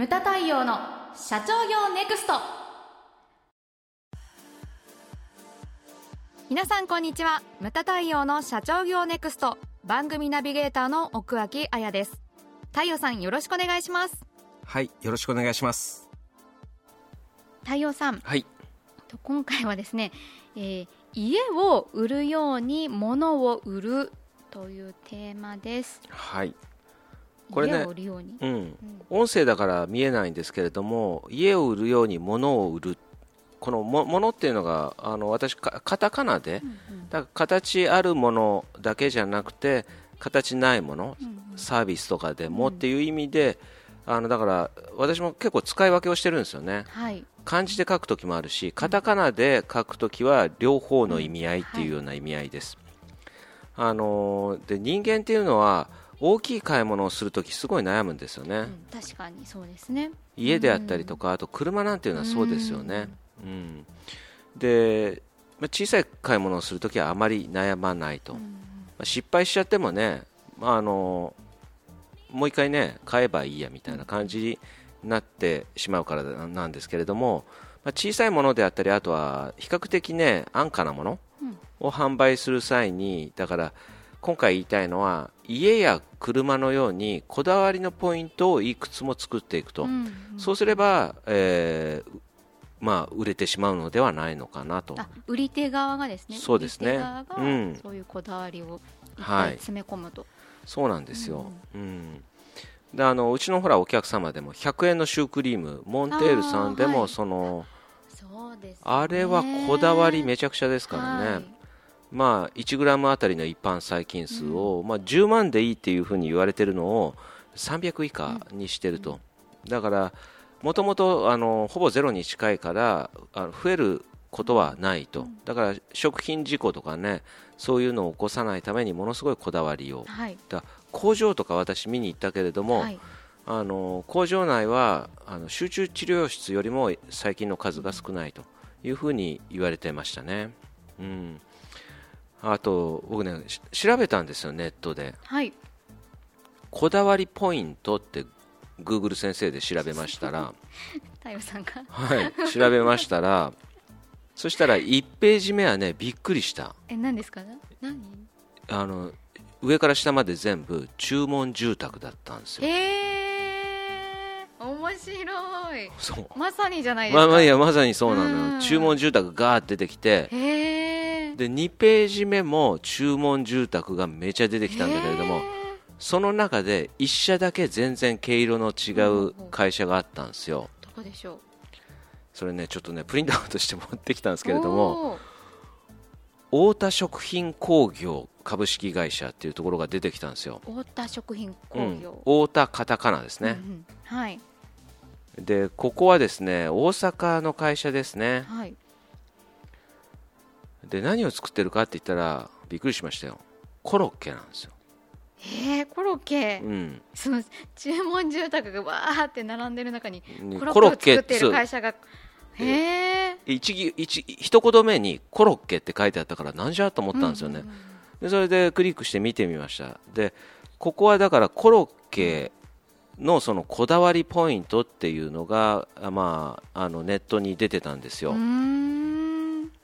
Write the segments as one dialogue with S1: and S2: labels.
S1: ムタ太陽の社長業ネクスト。皆さんこんにちは。ムタ太陽の社長業ネクスト。番組ナビゲーターの奥脇彩です。太陽さんよろしくお願いします。
S2: はいよろしくお願いします。
S1: 太陽さん。
S2: はい。
S1: 今回はですね、えー、家を売るように物を売るというテーマです。
S2: はい
S1: これね、
S2: うん、音声だから見えないんですけれども家を売るように物を売る。このもものっていうのがあの私カタカナで、だ形あるものだけじゃなくて形ないもの、サービスとかでもっていう意味で、あのだから私も結構使い分けをしてるんですよね、はい、漢字で書くときもあるしカタカナで書くときは両方の意味合いっていうような意味合いです、あので人間っていうのは大きい買い物をするときすごい悩むんですよね、うん、
S1: 確かにそうですね。
S2: 家であったりとか、あと車なんていうのはそうですよね、うん、で、まあ、小さい買い物をするときはあまり悩まないと、まあ、失敗しちゃってもね、まあ、あのもう一回ね買えばいいやみたいな感じになってしまうからなんですけれども、まあ、小さいものであったりあとは比較的ね安価なものを販売する際にだから今回言いたいのは家や車のようにこだわりのポイントをいくつも作っていくと、うんうん、そうすれば、えーまあ、売れてしまうのではないのかなと。
S1: 売り手側がですね。
S2: そうですね、
S1: うん、そういうこだわりを詰め込むと、はい、
S2: そうなんですよ、うん、うん、であのうちのほらお客様でも100円のシュークリームモンテールさんでもその、はい、あれはこだわりめちゃくちゃですからね、はいまあ、1グラムあたりの一般細菌数を、うん、まあ、10万でいいっていうふうに言われてるのを300以下にしてると、うん、だからもともとほぼゼロに近いからあの増えることはないと、だから食品事故とかねそういうのを起こさないためにものすごいこだわりを、はい、だ工場とか私見に行ったけれども、はい、あの工場内はあの集中治療室よりも細菌の数が少ないというふうに言われてましたね。うんあと僕ね調べたんですよネットで、
S1: はい、
S2: こだわりポイントってグーグル先生で調べましたら。
S1: 太陽さんが。
S2: はい調べましたらそしたら1ページ目はねびっくりした。
S1: え何ですか？何？
S2: あの上から下まで全部注文住宅だったんですよ。
S1: えー、面白い。
S2: そう。
S1: まさにじゃないですか。
S2: まあいやまさにそうなのよ。注文住宅がーって出てきてで2ページ目も注文住宅がめちゃ出てきたんだけれどもその中で1社だけ全然毛色の違う会社があったんですよ。
S1: どこでしょう？
S2: それねちょっとねプリントアウトして持ってきたんですけれども太田食品工業株式会社っていうところが出てきたんですよ。
S1: 太田食品工業、
S2: うん、太田カタカナですね、うんうん、
S1: はい。
S2: でここはですね大阪の会社ですね、
S1: はい、
S2: で何を作ってるかって言ったらびっくりしましたよ。コロッケなんですよ。
S1: えー、コロッケ、
S2: うん、
S1: その注文住宅がわーって並んでる中にコロッケを作ってる会社が。へえ
S2: 一一一言目にコロッケって書いてあったからなんじゃと思ったんですよね、でそれでクリックして見てみました。でここはだからコロッケのそのこだわりポイントっていうのが、まあ、あのネットに出てたんですよ。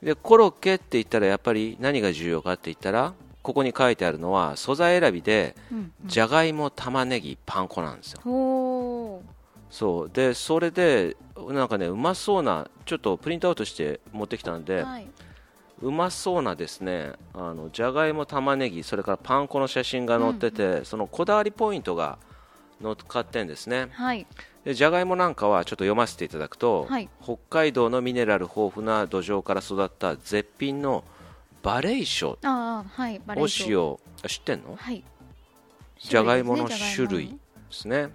S2: でコロッケって言ったらやっぱり何が重要かって言ったらここに書いてあるのは素材選びで、じゃがいも玉ねぎパン粉なんですよ。そう。でそれでなんかねうまそうなちょっとプリントアウトして持ってきたんで、はい、うまそうなですねあのじゃがいも玉ねぎそれからパン粉の写真が載ってて、うんうん、そのこだわりポイントが乗っかってんですね、
S1: はい、
S2: でじゃがいもなんかはちょっと読ませていただくと、はい、北海道のミネラル豊富な土壌から育った絶品のバレイショを使用、はい、知ってんの、
S1: はい、
S2: じゃがいもの種類ですね。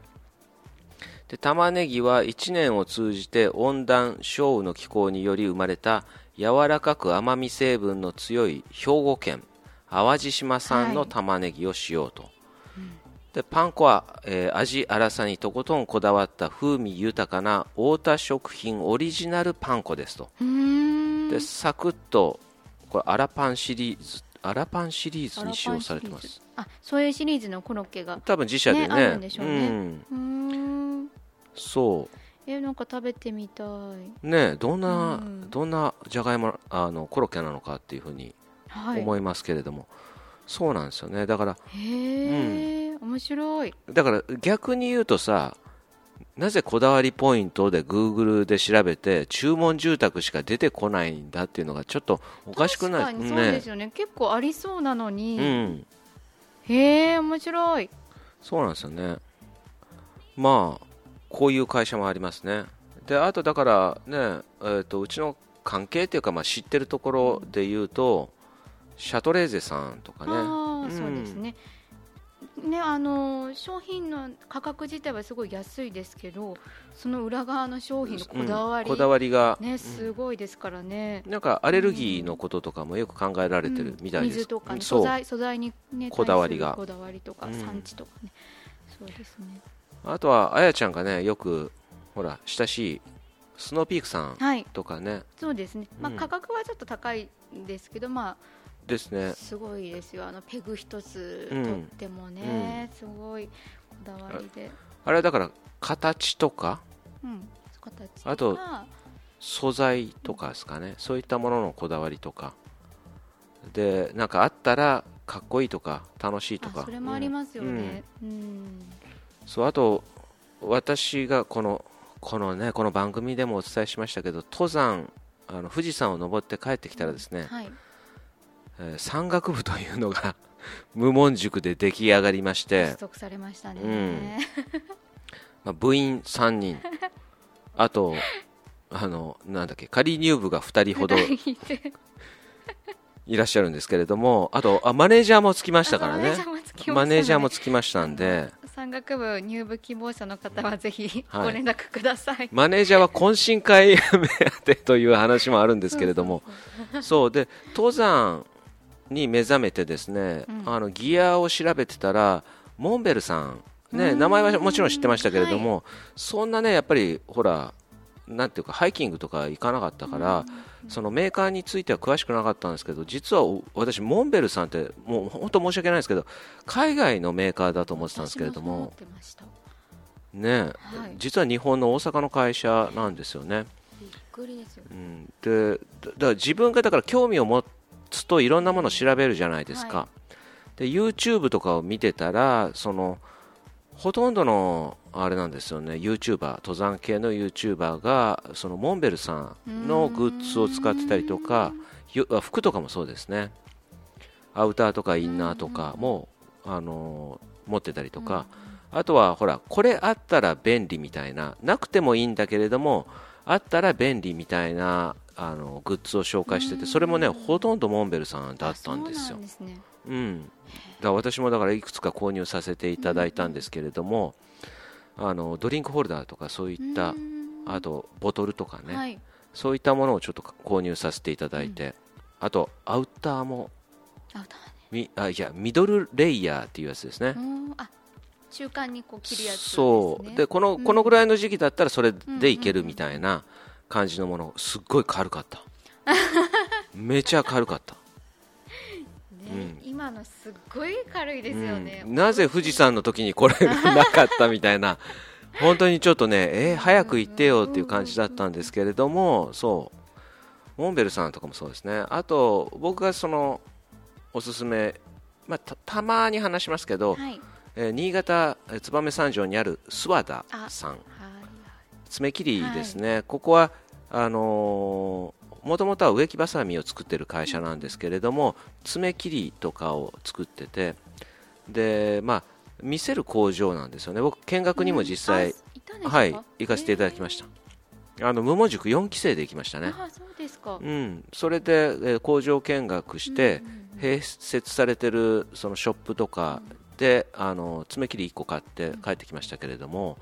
S2: で玉ねぎは1年を通じて温暖少雨の気候により生まれた柔らかく甘み成分の強い兵庫県淡路島産の玉ねぎを使用と、でパン粉は、えー、味粗さにとことんこだわった風味豊かな太田食品オリジナルパン粉ですと。でサクッとこれアラパンシリーズアラパンシリーズに使用されてます。
S1: あそういうシリーズのコロッケが
S2: 多分自社でね、ね、
S1: あるんでしょうね、うん、
S2: そう。
S1: えなんか食べてみたい。
S2: ねどんな、うん、どんなじゃがいもあのコロッケなのかっていうふうに思いますけれども、はい、そうなんですよね。だから
S1: へえ、うん、面白い。
S2: だから逆に言うとさなぜこだわりポイントでグーグルで調べて注文住宅しか出てこないんだっていうのがちょっとおかしくない？
S1: そうですよね、ね、結構ありそうなのに、うん、へえ面白い。
S2: そうなんですよね。まあこういう会社もありますね。であとだからね、えーと、うちの関係っていうか、まあ、知ってるところで言うとシャトレーゼさんとかね、
S1: うん、そうですねね、あの商品の価格自体はすごい安いですけどその裏側の商品のこだわり、
S2: うん、こだわりが、
S1: ね、すごいですからね、
S2: なんかアレルギーのこととかもよく考えられてるみたいです、
S1: 水とか、ね、素材素材に、ね、
S2: こだわりが。
S1: こだわりとか、産地とかね。そうですね。
S2: あとはあやちゃんがねよくほら親しいスノーピークさんとかね、はい、
S1: そうですね、まあ、価格はちょっと高いんですけど、まあ
S2: ですね。
S1: すごいですよ。あのペグ一つとってもね、うん、すごいこだわりで。
S2: あれだから形とか、
S1: うん、形
S2: あと素材とかですかね、そういったもののこだわりとか。でなんかあったらかっこいいとか楽しいとか。
S1: それもありますよね、うん、うん、
S2: そうあと私がこのこのねこの番組でもお伝えしましたけど登山あの富士山を登って帰ってきたらですね、はい。えー、山岳部というのが 無門塾で出来上がりまして。
S1: 発足されましたね、うん。
S2: まあ、部員3人。あとあのなんだっけ仮入部が2人ほどいらっしゃるんですけれどもあとあマネージャーもつきましたからね。マネージャーもつきましたんで。
S1: 山岳部入部希望者の方はぜひご連絡ください、はい、
S2: マネージャーは懇親会目当てという話もあるんですけれども。そう。で登山に目覚めてですね、うん、あのギアを調べてたらモンベルさん、ね、名前はもちろん知ってましたけれども、はい、そんなねやっぱりほらなんていうかハイキングとか行かなかったから、そのメーカーについては詳しくなかったんですけど実は私、モンベルさんってもう本当申し訳ないですけど海外のメーカーだと思ってたんですけれどもね、はい、実は日本の大阪の会社なんですよね。
S1: びっくりですよ、
S2: うん、でだから自分がだから興味を持つといろんなものを調べるじゃないですか、はい、で YouTube とかを見てたらそのほとんどのあれなんですよね。YouTuber 登山系の YouTuber がそのモンベルさんのグッズを使ってたりとか服とかもそうですね。アウターとかインナーとかもあの持ってたりとか。あとはほらこれあったら便利みたいな。なくてもいいんだけれどもあったら便利みたいなあのグッズを紹介しててそれもねほとんどモンベルさんだったんですよ。うん、だ私もだからいくつか購入させていただいたんですけれども、あのドリンクホルダーとかそういったあとボトルとかね、はい、そういったものをちょっと購入させていただいて、うん、あとアウターも
S1: アウター、ね、
S2: みあいやミドルレイヤーっていうやつですね。
S1: あ中間にこう切るやつ、ね、
S2: そう。でこの、このぐらいの時期だったらそれでいけるみたいな感じのものすっごい軽かった。めちゃ軽かった。
S1: ね、うん、今のすっごい軽いですよね、
S2: うん、なぜ富士山の時にこれがなかったみたいな。本当にちょっとねえー、早く行ってよっていう感じだったんですけれどもそう。モンベルさんとかもそうですね。あと僕がそのおすすめ、まあ、たたまに話しますけど、はい、えー、新潟燕三条にある諏訪田さん、はい、爪切りですね、はい、ここはあのもともとは植木ばさみを作ってる会社なんですけれども爪切りとかを作っててでまあ見せる工場なんですよね。僕見学にも実際、
S1: うん、
S2: はい行かせていただきました。あの無門塾4期生で行きましたね。
S1: あそうですか、
S2: うん、それで、えー、工場見学して、併設されてるそのショップとかで、あの爪切り1個買って帰ってきましたけれども、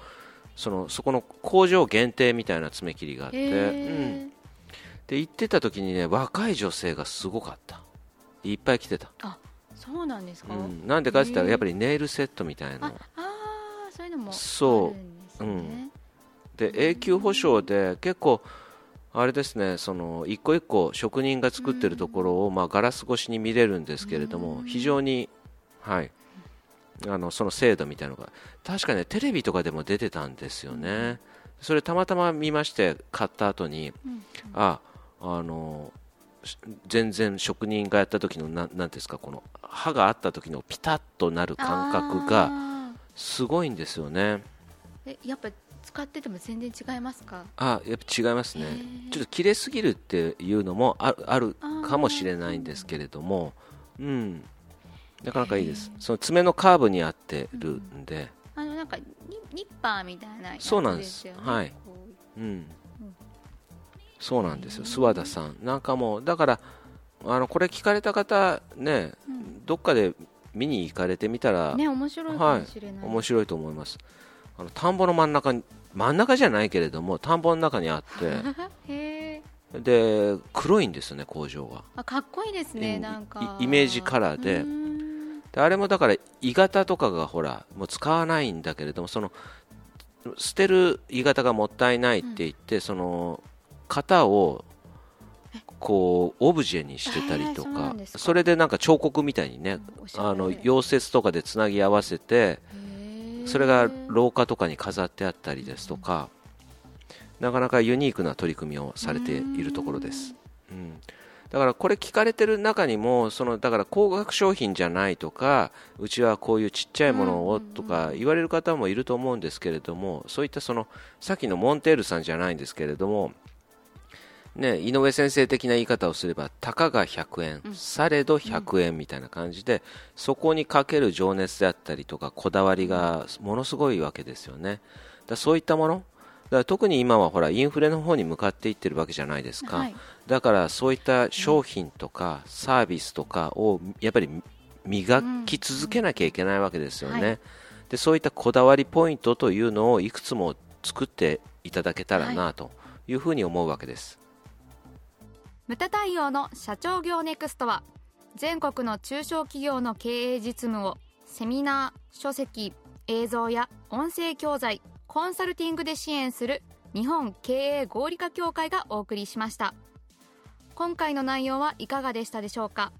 S2: そのそこの工場限定みたいな爪切りがあって、うん、で行ってた時にね若い女性がすごかった。いっぱい来てた。
S1: あそうなんですか、う
S2: ん、なんでかって言ったらやっぱりネイルセットみたいな。あ
S1: あそういうのも
S2: そう、うん、で永久保証で結構あれですねその一個一個職人が作ってるところを、まあ、ガラス越しに見れるんですけれども非常にはいあのその制度みたいなのが。確かねテレビとかでも出てたんですよね、それたまたま見まして買った後に、うん、ああの全然職人がやった時のななんですかこの刃があった時のピタッとなる感覚がすごいんですよね。
S1: えやっぱ使ってても全然違いますか？
S2: あやっぱ違いますね。ちょっと切れすぎるっていうのもああるかもしれないんですけれども。うんなかなかいいです。その爪のカーブに合ってるんで、
S1: うん、あのなんかニッパーみたいな、ね、
S2: そうなんです。はい。う。ん、そうなんですよ。諏訪田さん。なんかもだからあのこれ聞かれた方ね、うん、どっかで見に行かれてみたら
S1: ね面白いかもしれない、
S2: はい、面白いと思います。あの田んぼの真ん中に真ん中じゃないけれども田んぼの中にあって。で黒いんですよね工場が。
S1: あかっこいいですねなんか。
S2: イメージカラーでであれもだから鋳型とかがほらもう使わないんだけれどもその捨てる鋳型がもったいないって言って、うん、その型をこうオブジェにしてたりとかそれでなんか彫刻みたいにねあの溶接とかでつなぎ合わせてそれが廊下とかに飾ってあったりですとかなかなかユニークな取り組みをされているところです。うんだからこれ聞かれてる中にもそのだから高額商品じゃないとかうちはこういうちっちゃいものをとか言われる方もいると思うんですけれどもそういったそのさっきのモンテールさんじゃないんですけれどもね、井上先生的な言い方をすればたかが100円、されど100円みたいな感じで、そこにかける情熱であったりとかこだわりがものすごいわけですよね。だそういったものだから特に今はほらインフレの方に向かっていってるわけじゃないですか、はい、だからそういった商品とかサービスとかをやっぱり磨き続けなきゃいけないわけですよね、はい、でそういったこだわりポイントというのをいくつも作っていただけたらなというふうに思うわけです、
S3: 無駄対応の社長業ネクストは全国の中小企業の経営実務をセミナー書籍映像や音声教材コンサルティングで支援する日本経営合理化協会がお送りしました。今回の内容はいかがでしたでしょうか？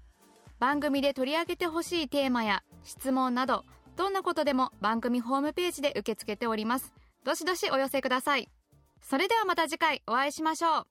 S3: 番組で取り上げてほしいテーマや質問などどんなことでも番組ホームページで受け付けております。どしどしお寄せください。それではまた次回お会いしましょう。